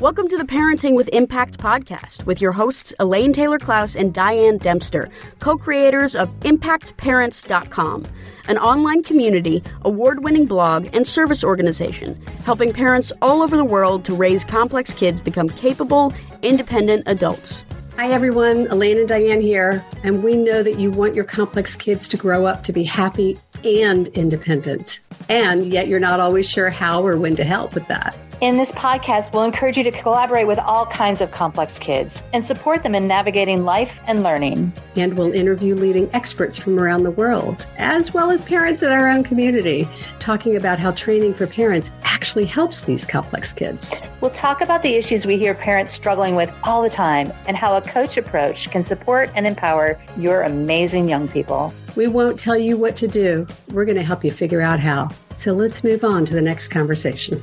Welcome to the Parenting with Impact podcast with your hosts Elaine Taylor Klaus and Diane Dempster, co creators of ImpactParents.com, an online community, award winning blog, and service organization helping parents all over the world to raise complex kids become capable, independent adults. Hi, everyone. Elaine and Diane here. And we know that you want your complex kids to grow up to be happy and independent. And yet you're not always sure how or when to help with that. In this podcast, we'll encourage you to collaborate with all kinds of complex kids and support them in navigating life and learning. And we'll interview leading experts from around the world, as well as parents in our own community, talking about how training for parents actually helps these complex kids. We'll talk about the issues we hear parents struggling with all the time and how a coach approach can support and empower your amazing young people. We won't tell you what to do, we're going to help you figure out how. So let's move on to the next conversation.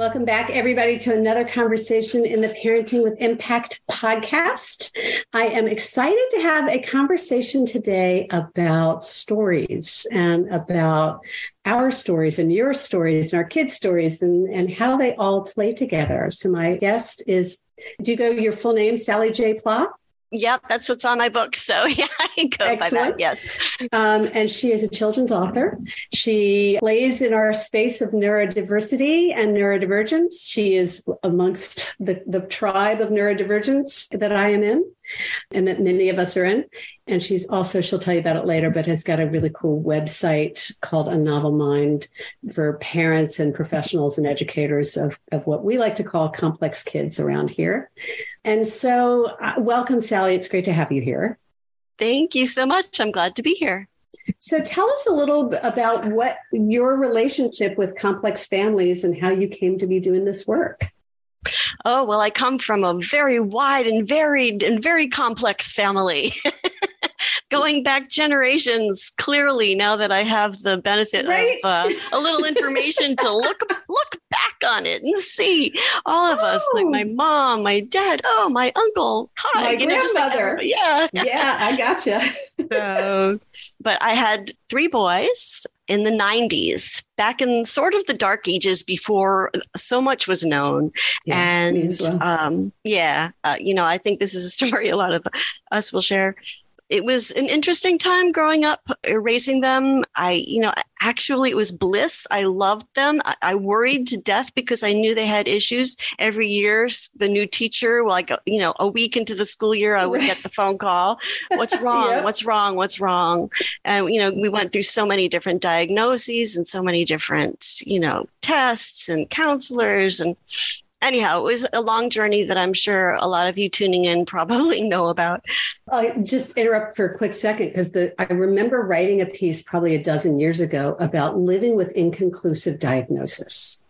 Welcome back, everybody, to another conversation in the Parenting with Impact podcast. I am excited to have a conversation today about stories and about our stories and your stories and our kids' stories and, and how they all play together. So, my guest is, do you go your full name, Sally J. Pla? Yep, that's what's on my book. So yeah, I go Excellent. by that. Yes. Um, and she is a children's author. She plays in our space of neurodiversity and neurodivergence. She is amongst the, the tribe of neurodivergence that I am in and that many of us are in. And she's also, she'll tell you about it later, but has got a really cool website called A Novel Mind for parents and professionals and educators of, of what we like to call complex kids around here. And so, uh, welcome, Sally. It's great to have you here. Thank you so much. I'm glad to be here. So, tell us a little about what your relationship with complex families and how you came to be doing this work. Oh, well, I come from a very wide and varied and very complex family. Going back generations, clearly, now that I have the benefit right? of uh, a little information to look look back on it and see all of oh. us, like my oh. mom, my dad, oh, my uncle, hi, my you grandmother. Know, yeah, yeah, I gotcha. so, but I had three boys in the 90s, back in sort of the dark ages before so much was known. Yeah, and well. um, yeah, uh, you know, I think this is a story a lot of us will share it was an interesting time growing up raising them. I you know actually it was bliss. I loved them. I, I, worried to death because i knew they had issues. Every year the new teacher like you know a week into the school year i would get the phone call. What's wrong? Yep. what's wrong? What's wrong? And you know we went through so many different diagnoses and so many different you know tests and counselors and anyhow, it was a long journey that I'm sure a lot of you tuning in probably know about. I'll just interrupt for a quick second because the I remember writing a piece probably a dozen years ago about living with inconclusive diagnosis.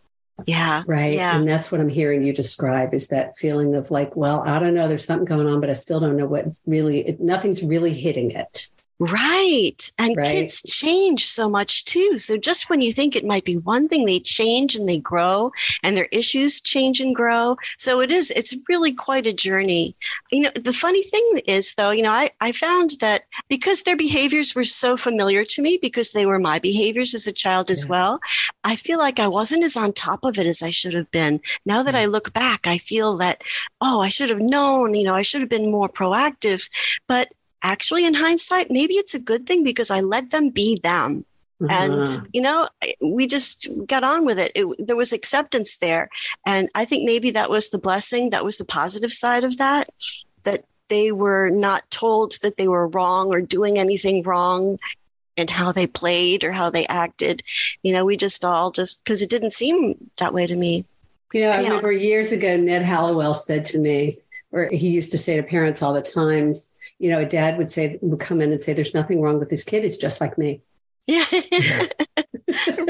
Yeah. Right. Yeah. And that's what I'm hearing you describe is that feeling of like, well, I don't know, there's something going on, but I still don't know what's really, it, nothing's really hitting it. Right. And right. kids change so much too. So just when you think it might be one thing, they change and they grow and their issues change and grow. So it is, it's really quite a journey. You know, the funny thing is though, you know, I, I found that because their behaviors were so familiar to me because they were my behaviors as a child as well, I feel like I wasn't as on top of it as I should have been. Now that I look back, I feel that, oh, I should have known, you know, I should have been more proactive. But actually in hindsight maybe it's a good thing because i let them be them uh-huh. and you know we just got on with it. it. there was acceptance there and i think maybe that was the blessing that was the positive side of that that they were not told that they were wrong or doing anything wrong and how they played or how they acted you know we just all just because it didn't seem that way to me you know i remember years ago ned hallowell said to me or he used to say to parents all the times you know, a dad would say, would come in and say, there's nothing wrong with this kid. It's just like me. Yeah.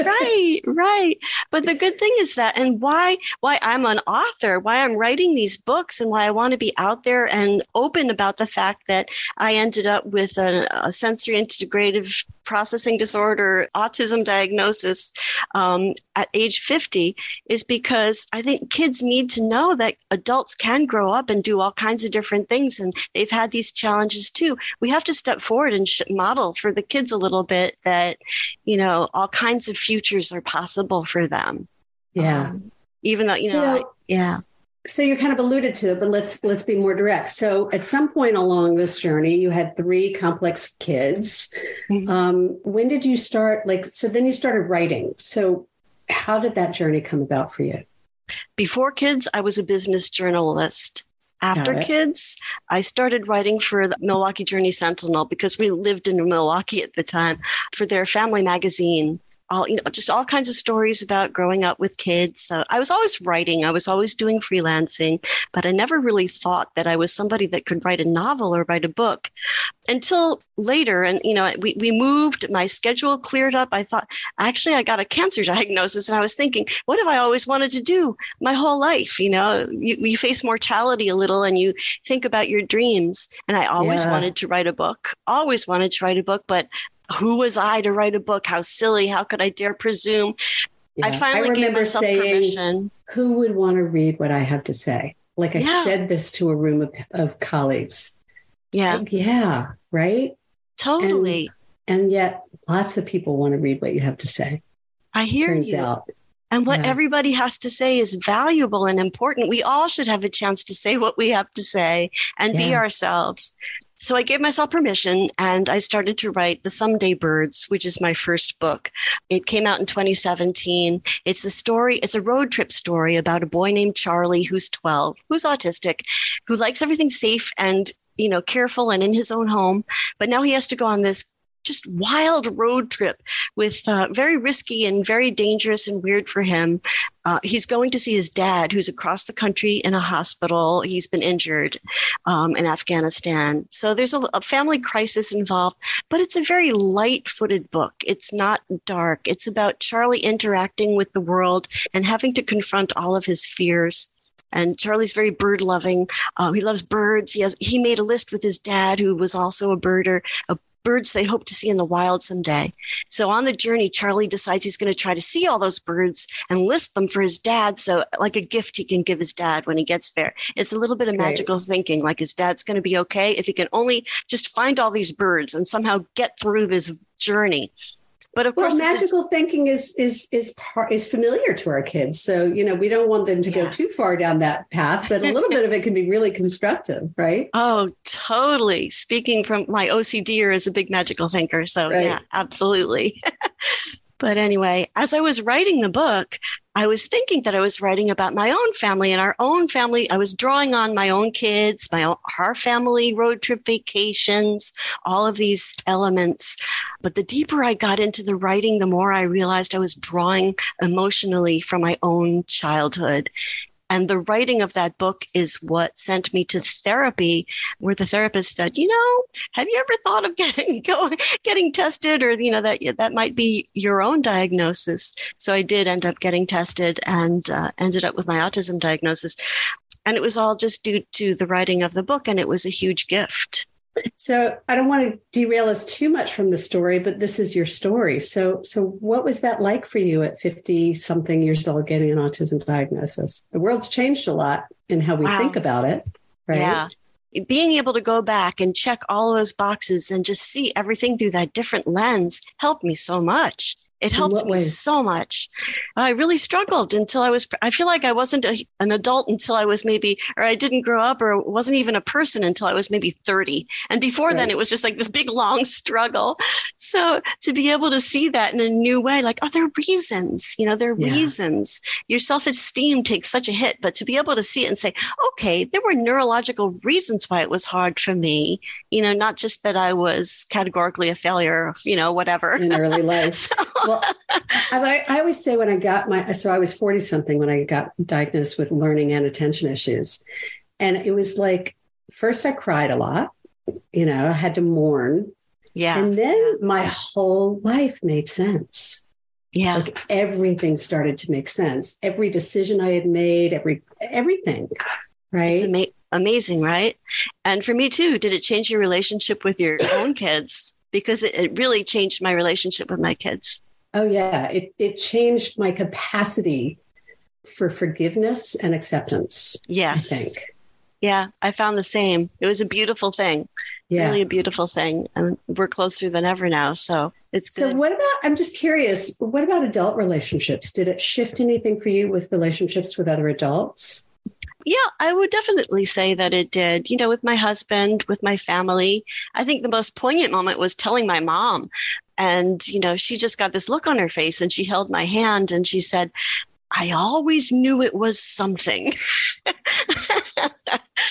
right, right. But the good thing is that and why why I'm an author, why I'm writing these books and why I want to be out there and open about the fact that I ended up with a, a sensory integrative processing disorder, autism diagnosis um, at age 50 is because I think kids need to know that adults can grow up and do all kinds of different things and they've had these challenges too. We have to step forward and model for the kids a little bit that, you know, all kinds of futures are possible for them. Yeah. Um, even though, you know, I, yeah. So you kind of alluded to it, but let's let's be more direct. So at some point along this journey, you had three complex kids. Mm-hmm. Um, when did you start? Like, so then you started writing. So how did that journey come about for you? Before kids, I was a business journalist. After kids, I started writing for the Milwaukee Journal Sentinel because we lived in Milwaukee at the time for their family magazine all you know just all kinds of stories about growing up with kids. So i was always writing. I was always doing freelancing but i never really thought that i was somebody that could write a novel or write a book until later. And you know we, we moved my schedule cleared up. I thought actually i got a cancer diagnosis and i was thinking what have i always wanted to do my whole life? You know you, you face mortality a little and you think about your dreams. And i always yeah. wanted to write a book always wanted to write a book but who was I to write a book? How silly! How could I dare presume? Yeah. I finally I gave myself saying, permission. Who would want to read what I have to say? Like I yeah. said this to a room of, of colleagues. Yeah. Like, yeah. Right. Totally. And, and, yet, lots of people want to read what you have to say. I hear Turns you. Out. And what yeah. everybody has to say is valuable and important. We all should have a chance to say what we have to say and yeah. be ourselves. So I gave myself permission and I started to write The Someday Birds, which is my first book. It came out in 2017. It's a story, it's a road trip story about a boy named Charlie who's 12, who's autistic, who likes everything safe and you know, careful and in his own home. But now he has to go on this just wild road trip with uh, very risky and very dangerous and weird for him. Uh, he's going to see his dad, who's across the country in a hospital. He's been injured um, in Afghanistan. So there's a, a family crisis involved, but it's a very light footed book. It's not dark. It's about Charlie interacting with the world and having to confront all of his fears and Charlie's very bird loving. Um, he loves birds. He has he made a list with his dad, who was also a birder, of birds they hope to see in the wild someday. So on the journey, Charlie decides he's going to try to see all those birds and list them for his dad. So, like a gift he can give his dad when he gets there. It's a little bit That's of great. magical thinking, like his dad's going to be okay if he can only just find all these birds and somehow get through this journey. But of well, course, magical thinking is is is part, is familiar to our kids. So you know, we don't want them to yeah. go too far down that path, but a little bit of it can be really constructive, right? Oh, totally. Speaking from my OCD or is a big magical thinker, so right. yeah, absolutely. But anyway, as I was writing the book, I was thinking that I was writing about my own family and our own family. I was drawing on my own kids, my own, our family road trip vacations, all of these elements. But the deeper I got into the writing, the more I realized I was drawing emotionally from my own childhood. And the writing of that book is what sent me to therapy, where the therapist said, "You know, have you ever thought of getting going, getting tested, or you know that that might be your own diagnosis?" So I did end up getting tested and uh, ended up with my autism diagnosis, and it was all just due to the writing of the book, and it was a huge gift. So I don't want to derail us too much from the story, but this is your story. So so what was that like for you at 50 something years old getting an autism diagnosis? The world's changed a lot in how we wow. think about it, right? Yeah. Being able to go back and check all those boxes and just see everything through that different lens helped me so much. It helped me ways? so much. I really struggled until I was, I feel like I wasn't a, an adult until I was maybe, or I didn't grow up or wasn't even a person until I was maybe 30. And before right. then, it was just like this big, long struggle. So to be able to see that in a new way, like, oh, there are reasons, you know, there are yeah. reasons. Your self esteem takes such a hit, but to be able to see it and say, okay, there were neurological reasons why it was hard for me, you know, not just that I was categorically a failure, you know, whatever. In early life. so, well, I, I, always say when I got my, so I was 40 something when I got diagnosed with learning and attention issues. And it was like, first I cried a lot, you know, I had to mourn. Yeah. And then my whole life made sense. Yeah. Like everything started to make sense. Every decision I had made, every, everything. Right. It's ama- amazing, right? And for me too, did it change your relationship with your own kids? Because it, it really changed my relationship with my kids. Oh, yeah. It, it changed my capacity for forgiveness and acceptance. Yes. I think. Yeah, I found the same. It was a beautiful thing. Yeah. Really a beautiful thing. And we're closer than ever now. So it's good. So, what about? I'm just curious. What about adult relationships? Did it shift anything for you with relationships with other adults? Yeah, I would definitely say that it did. You know, with my husband, with my family. I think the most poignant moment was telling my mom. And, you know, she just got this look on her face and she held my hand and she said, I always knew it was something.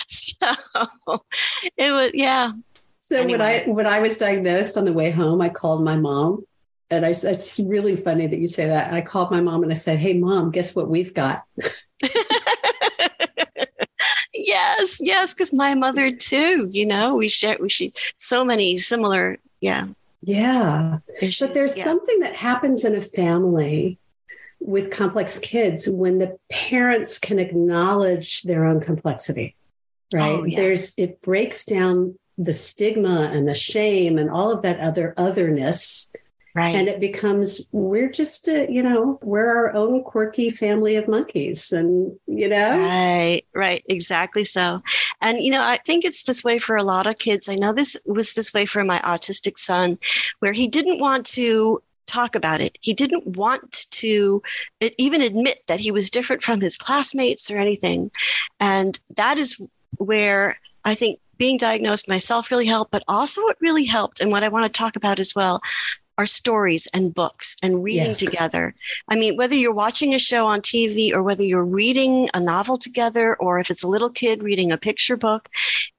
so it was, yeah. So anyway. when I when I was diagnosed on the way home, I called my mom, and I said, "It's really funny that you say that." I called my mom and I said, "Hey, mom, guess what we've got." yes, yes, because my mother too. You know, we share we share so many similar, yeah, yeah. Issues, but there's yeah. something that happens in a family with complex kids when the parents can acknowledge their own complexity right oh, yes. there's it breaks down the stigma and the shame and all of that other otherness right and it becomes we're just a, you know we're our own quirky family of monkeys and you know right right exactly so and you know i think it's this way for a lot of kids i know this was this way for my autistic son where he didn't want to talk about it. He didn't want to even admit that he was different from his classmates or anything. And that is where I think being diagnosed myself really helped, but also what really helped and what I want to talk about as well are stories and books and reading yes. together. I mean, whether you're watching a show on TV or whether you're reading a novel together, or if it's a little kid reading a picture book,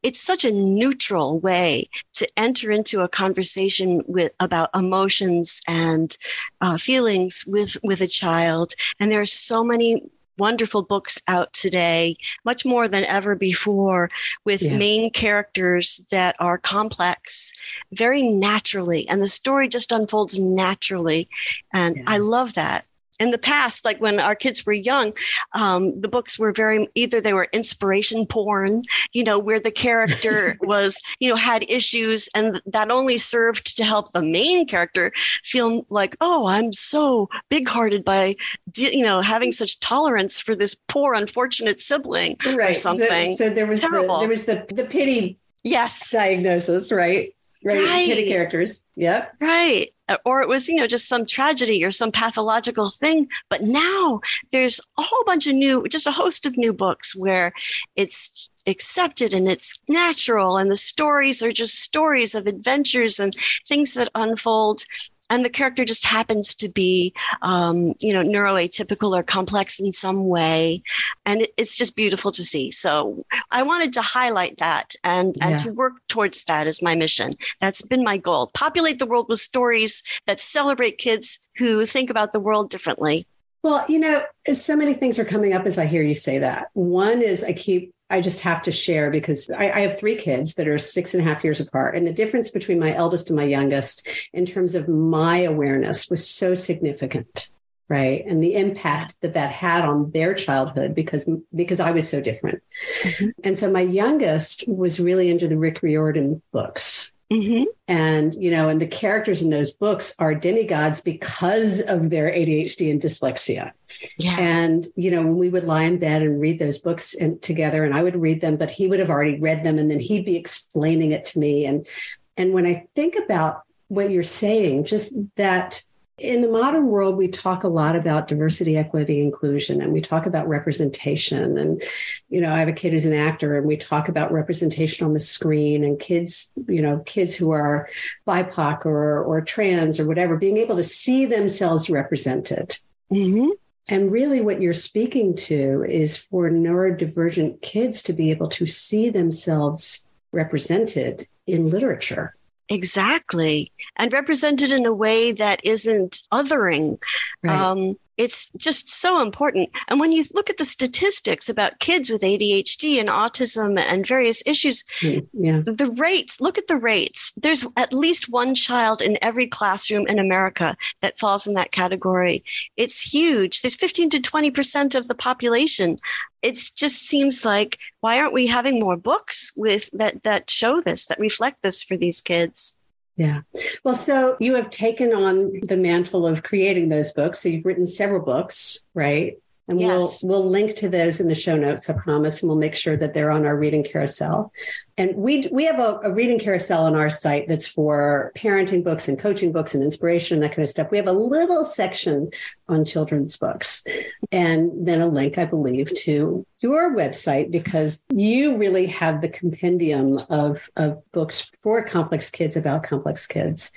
it's such a neutral way to enter into a conversation with about emotions and uh, feelings with with a child. And there are so many wonderful books out today, much more than ever before, with yeah. main characters that are complex very naturally. And the story just unfolds naturally. And yeah. I love that in the past, like when our kids were young, um, the books were very either they were inspiration porn, you know, where the character was, you know, had issues and that only served to help the main character feel like, oh, I'm so big hearted by, you know, having such tolerance for this poor, unfortunate sibling right. or something. So, so there was Terrible. the, there was the, the pity yes diagnosis, right? Right. right. Pity characters. Yep. Right or it was you know just some tragedy or some pathological thing. But now there's a whole bunch of new just a host of new books where it's accepted and it's natural and the stories are just stories of adventures and things that unfold and the character just happens to be um, you know neuroatypical or complex in some way. And it, it's just beautiful to see. So i wanted to highlight that and yeah. and to work towards that is my mission. That's been my goal. Populate the world with stories that celebrate kids who think about the world differently. Well, you know, so many things are coming up as I hear you say that. One is I keep I just have to share because I, I, have three kids that are six and a half years apart. And the difference between my eldest and my youngest in terms of my awareness was so significant. Right. And the impact that that had on their childhood because, because I was so different. Mm-hmm. And so my youngest was really into the Rick Riordan books Mm-hmm. And, you know, and the characters in those books are demigods because of their ADHD and dyslexia. Yeah. And, you know, when we would lie in bed and read those books and, together, and I would read them, but he would have already read them and then he'd be explaining it to me. And, and when I think about what you're saying, just that in the modern world, we talk a lot about diversity, equity, inclusion, and we talk about representation. And, you know, I have a kid who's an actor, and we talk about representation on the screen and kids, you know, kids who are BIPOC or, or trans or whatever, being able to see themselves represented. Mm-hmm. And really, what you're speaking to is for neurodivergent kids to be able to see themselves represented in literature. Exactly. And represented in a way that isn't othering. Right. Um, it's just so important. And when you look at the statistics about kids with ADHD and autism and various issues, hmm, yeah. the rates, look at the rates. There's at least one child in every classroom in America that falls in that category. It's huge. There's 15 to 20% of the population. It just seems like why aren't we having more books with that that show this, that reflect this for these kids? Yeah. Well, so you have taken on the mantle of creating those books. So you've written several books, right? And yes. we'll we'll link to those in the show notes, I promise, and we'll make sure that they're on our reading carousel. And we we have a, a reading carousel on our site that's for parenting books and coaching books and inspiration and that kind of stuff. We have a little section on children's books, and then a link, I believe, to your website because you really have the compendium of of books for complex kids about complex kids.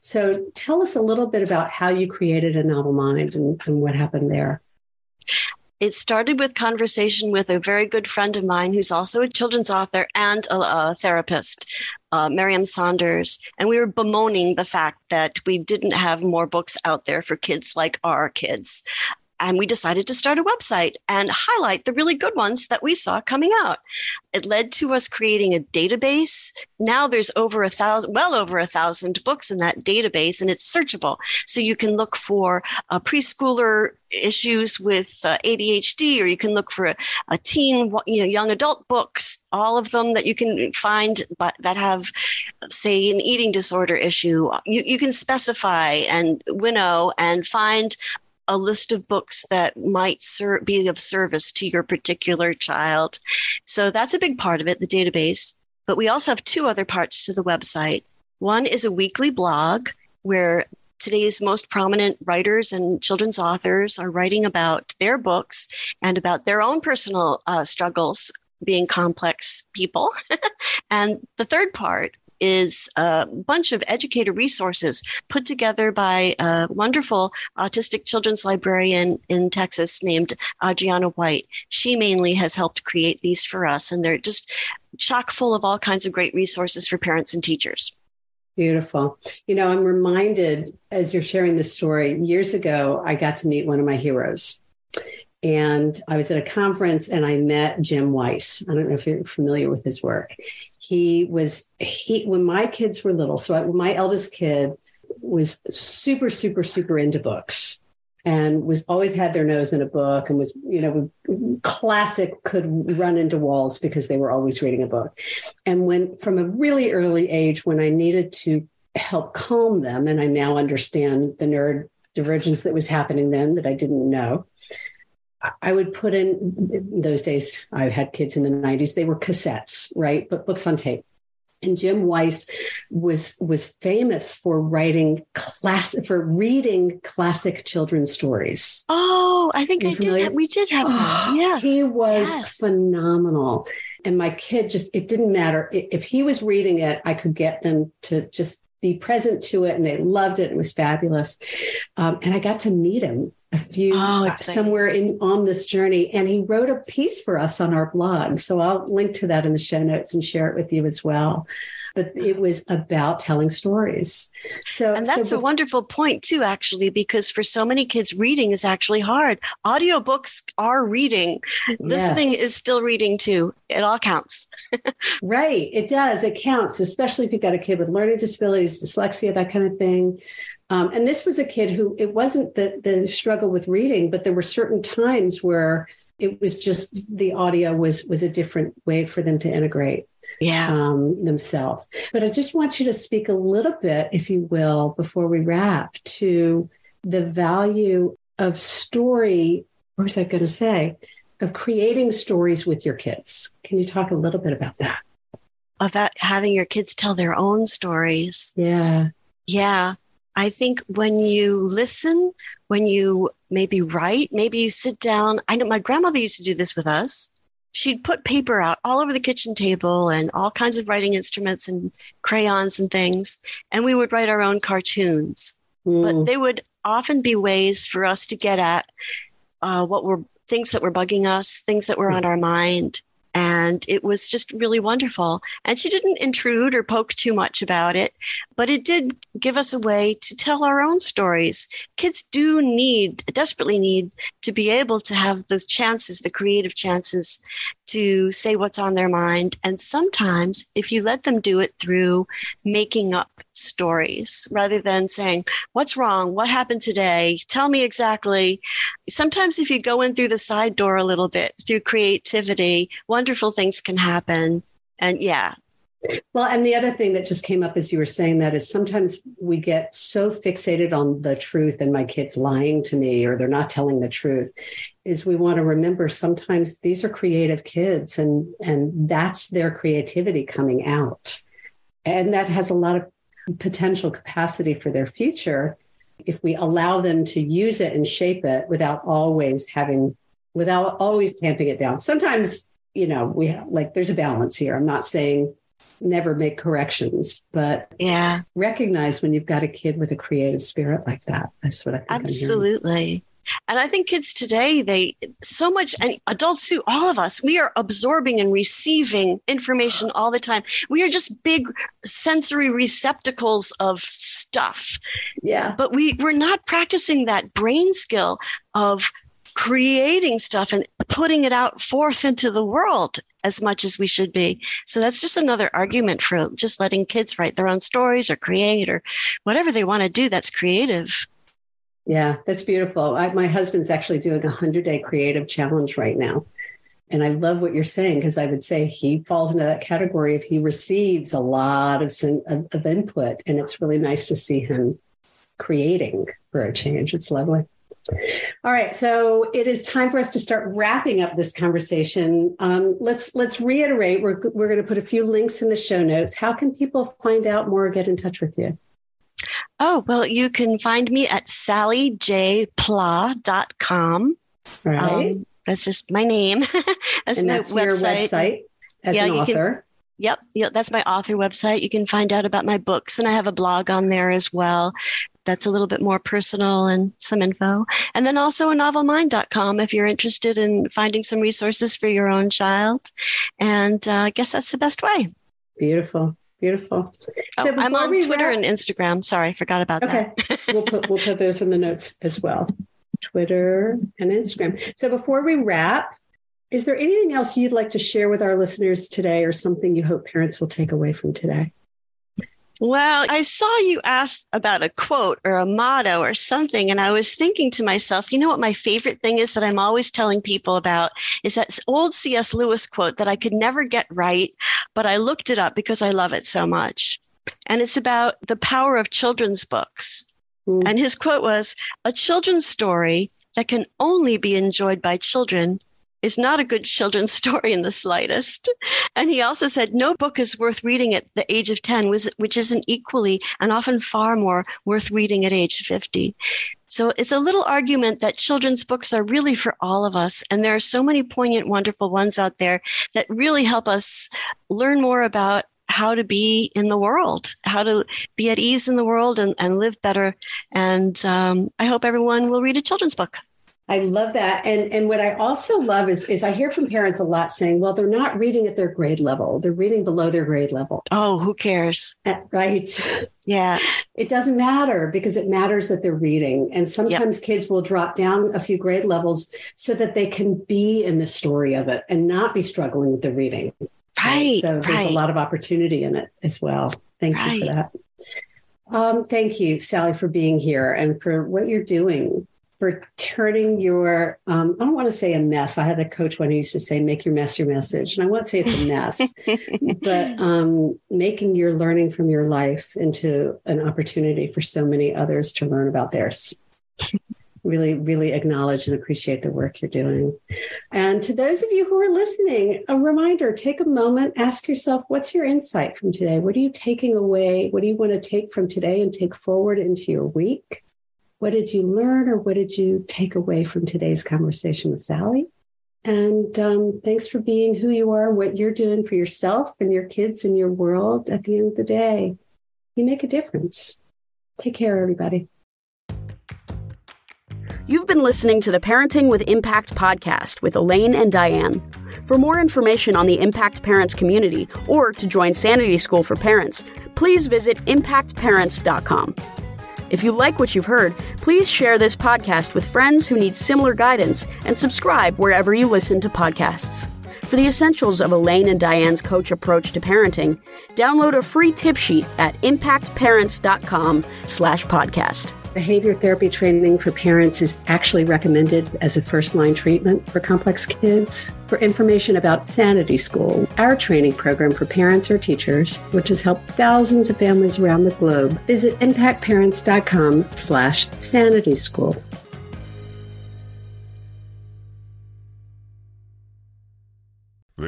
So tell us a little bit about how you created a novel mind and, and what happened there. It started with conversation with a very good friend of mine who's also a children's author and a, a therapist, uh, Miriam Saunders. And we were bemoaning the fact that we didn't have more books out there for kids like our kids. And we decided to start a website and highlight the really good ones that we saw coming out. It led to us creating a database. Now there's over a thousand, well over a thousand books in that database, and it's searchable. So you can look for a preschooler issues with uh, ADHD, or you can look for a, a, teen, you know, young adult books, all of them that you can find, but that have, say, an eating disorder issue. You, you can specify and winnow and find a list of books that might ser- be of service to your particular child. So that's a big part of it, the database. But we also have two other parts to the website. One is a weekly blog where today's most prominent writers and children's authors are writing about their books and about their own personal uh, struggles being complex people. and the third part is a bunch of educator resources put together by a wonderful autistic children's librarian in Texas named Adriana White. She mainly has helped create these for us, and they're just chock full of all kinds of great resources for parents and teachers. Beautiful. You know, I'm reminded as you're sharing this story, years ago, I got to meet one of my heroes. And I was at a conference and I met Jim Weiss. I don't know if you're familiar with his work he was he when my kids were little so I, my eldest kid was super super super into books and was always had their nose in a book and was you know classic could run into walls because they were always reading a book and when from a really early age when i needed to help calm them and i now understand the nerd divergence that was happening then that i didn't know I would put in, in those days, I had kids in the 90s, they were cassettes, right? But books on tape. And Jim Weiss was was famous for writing class for reading classic children's stories. Oh, I think I did. Have, we did have oh, Yes, he was yes. phenomenal. And my kid just it didn't matter if he was reading it. I could get them to just be present to it, and they loved it. It was fabulous. Um, and I got to meet him a few oh, uh, somewhere in on this journey and he wrote a piece for us on our blog so i'll link to that in the show notes and share it with you as well but it was about telling stories. So, and that's so a wonderful point too, actually, because for so many kids, reading is actually hard. Audiobooks are reading. Listening is still reading too. It all counts. right. It does. It counts, especially if you've got a kid with learning disabilities, dyslexia, that kind of thing. Um, and this was a kid who it wasn't the, the struggle with reading, but there were certain times where it was just the audio was was a different way for them to integrate yeah. um, themselves. But I just want you to speak a little bit, if you will, before we wrap, to the value of story. What was I going to say? Of creating stories with your kids. Can you talk a little bit about that? About having your kids tell their own stories. Yeah. Yeah. I think when you listen, when you maybe write, maybe you sit down. I know my grandmother used to do this with us she'd put paper out all over the kitchen table and all kinds of writing instruments and crayons and things. And we would write our own cartoons. Mm. But they would often be ways for us to get at uh, what were things that were bugging us, things that were on our mind. And it was just really wonderful. And she didn't intrude or poke too much about it, but it did give us a way to tell our own stories. Kids do need, desperately need to be able to have those chances, the creative chances to say what's on their mind. And sometimes, if you let them do it through making up stories rather than saying, What's wrong? What happened today? Tell me exactly. Sometimes, if you go in through the side door a little bit through creativity, wonderful things can happen. And yeah, well, and the other thing that just came up as you were saying that is sometimes we get so fixated on the truth and my kids lying to me or they're not telling the truth is we want to remember sometimes these are creative kids and and that's their creativity coming out and that has a lot of potential capacity for their future if we allow them to use it and shape it without always having without always tamping it down. Sometimes you know we have, like there's a balance here. I'm not saying never make corrections but yeah. recognize when you've got a kid with a creative spirit like that. That's what i think absolutely and I think kids today, they so much, and adults too, all of us, we are absorbing and receiving information all the time. We are just big sensory receptacles of stuff. Yeah. But we, we're not practicing that brain skill of creating stuff and putting it out forth into the world as much as we should be. So that's just another argument for just letting kids write their own stories or create or whatever they want to do that's creative. Yeah, that's beautiful. I, my husband's actually doing a 100 day creative challenge right now. And I love what you're saying because I would say he falls into that category if he receives a lot of, of, of input. And it's really nice to see him creating for a change. It's lovely. All right, so it is time for us to start wrapping up this conversation. Um, let's let's reiterate. We're we're going to put a few links in the show notes. How can people find out more or get in touch with you? Oh, well, you can find me at sallyjpla.com. Right. Um, that's just my name. that's and my that's website. website as yeah, an author. Can, yep, yep, that's my author website. You can find out about my books, and I have a blog on there as well. That's a little bit more personal and some info. And then also a novelmind.com if you're interested in finding some resources for your own child. And uh, I guess that's the best way. Beautiful. Beautiful. Oh, so I'm on Twitter wrap- and Instagram. Sorry, I forgot about okay. that. Okay. we'll put we'll put those in the notes as well. Twitter and Instagram. So before we wrap, is there anything else you'd like to share with our listeners today or something you hope parents will take away from today? Well, I saw you ask about a quote or a motto or something, and I was thinking to myself, you know what my favorite thing is that I'm always telling people about is that old C.S. Lewis quote that I could never get right, but I looked it up because I love it so much. And it's about the power of children's books. Mm. And his quote was A children's story that can only be enjoyed by children is not a good children's story in the slightest. And he also said no book is worth reading at the age of 10, which isn't equally and often far more worth reading at age 50. So it's a little argument that children's books are really for all of us. And there are so many poignant, wonderful ones out there that really help us learn more about how to be in the world, how to be at ease in the world and, and live better. And um, I hope everyone will read a children's book. I love that. And and what I also love is is I hear from parents a lot saying, well, they're not reading at their grade level. They're reading below their grade level. Oh, who cares? Uh, right. Yeah. It doesn't matter because it matters that they're reading. And sometimes yep. kids will drop down a few grade levels so that they can be in the story of it and not be struggling with the reading. Right. So there's right. a lot of opportunity in it as well. Thank right. you for that. Um, thank you, Sally, for being here and for what you're doing for turning your um, i don't want to say a mess. I had a coach one who used to say make your mess your message. And i won't say it's a mess but um, making your learning from your life into an opportunity for so many others to learn about theirs. Really really acknowledge and appreciate the work you're doing. And to those of you who are listening a reminder take a moment ask yourself what's your insight from today? What are you taking away? What do you want to take from today and take forward into your week what did you learn or what did you take away from today's conversation with Sally? And um, thanks for being who you are, what you're doing for yourself and your kids and your world. At the end of the day, you make a difference. Take care, everybody. You've been listening to the Parenting with Impact podcast with Elaine and Diane. For more information on the Impact Parents community or to join Sanity School for Parents, please visit impactparents.com. If you like what you've heard, please share this podcast with friends who need similar guidance and subscribe wherever you listen to podcasts. For the essentials of Elaine and Diane's coach approach to parenting, download a free tip sheet at impactparents.com slash podcast. Behavior therapy training for parents is actually recommended as a first line treatment for complex kids. For information about Sanity School, our training program for parents or teachers, which has helped thousands of families around the globe, visit impactparents.com slash sanity school.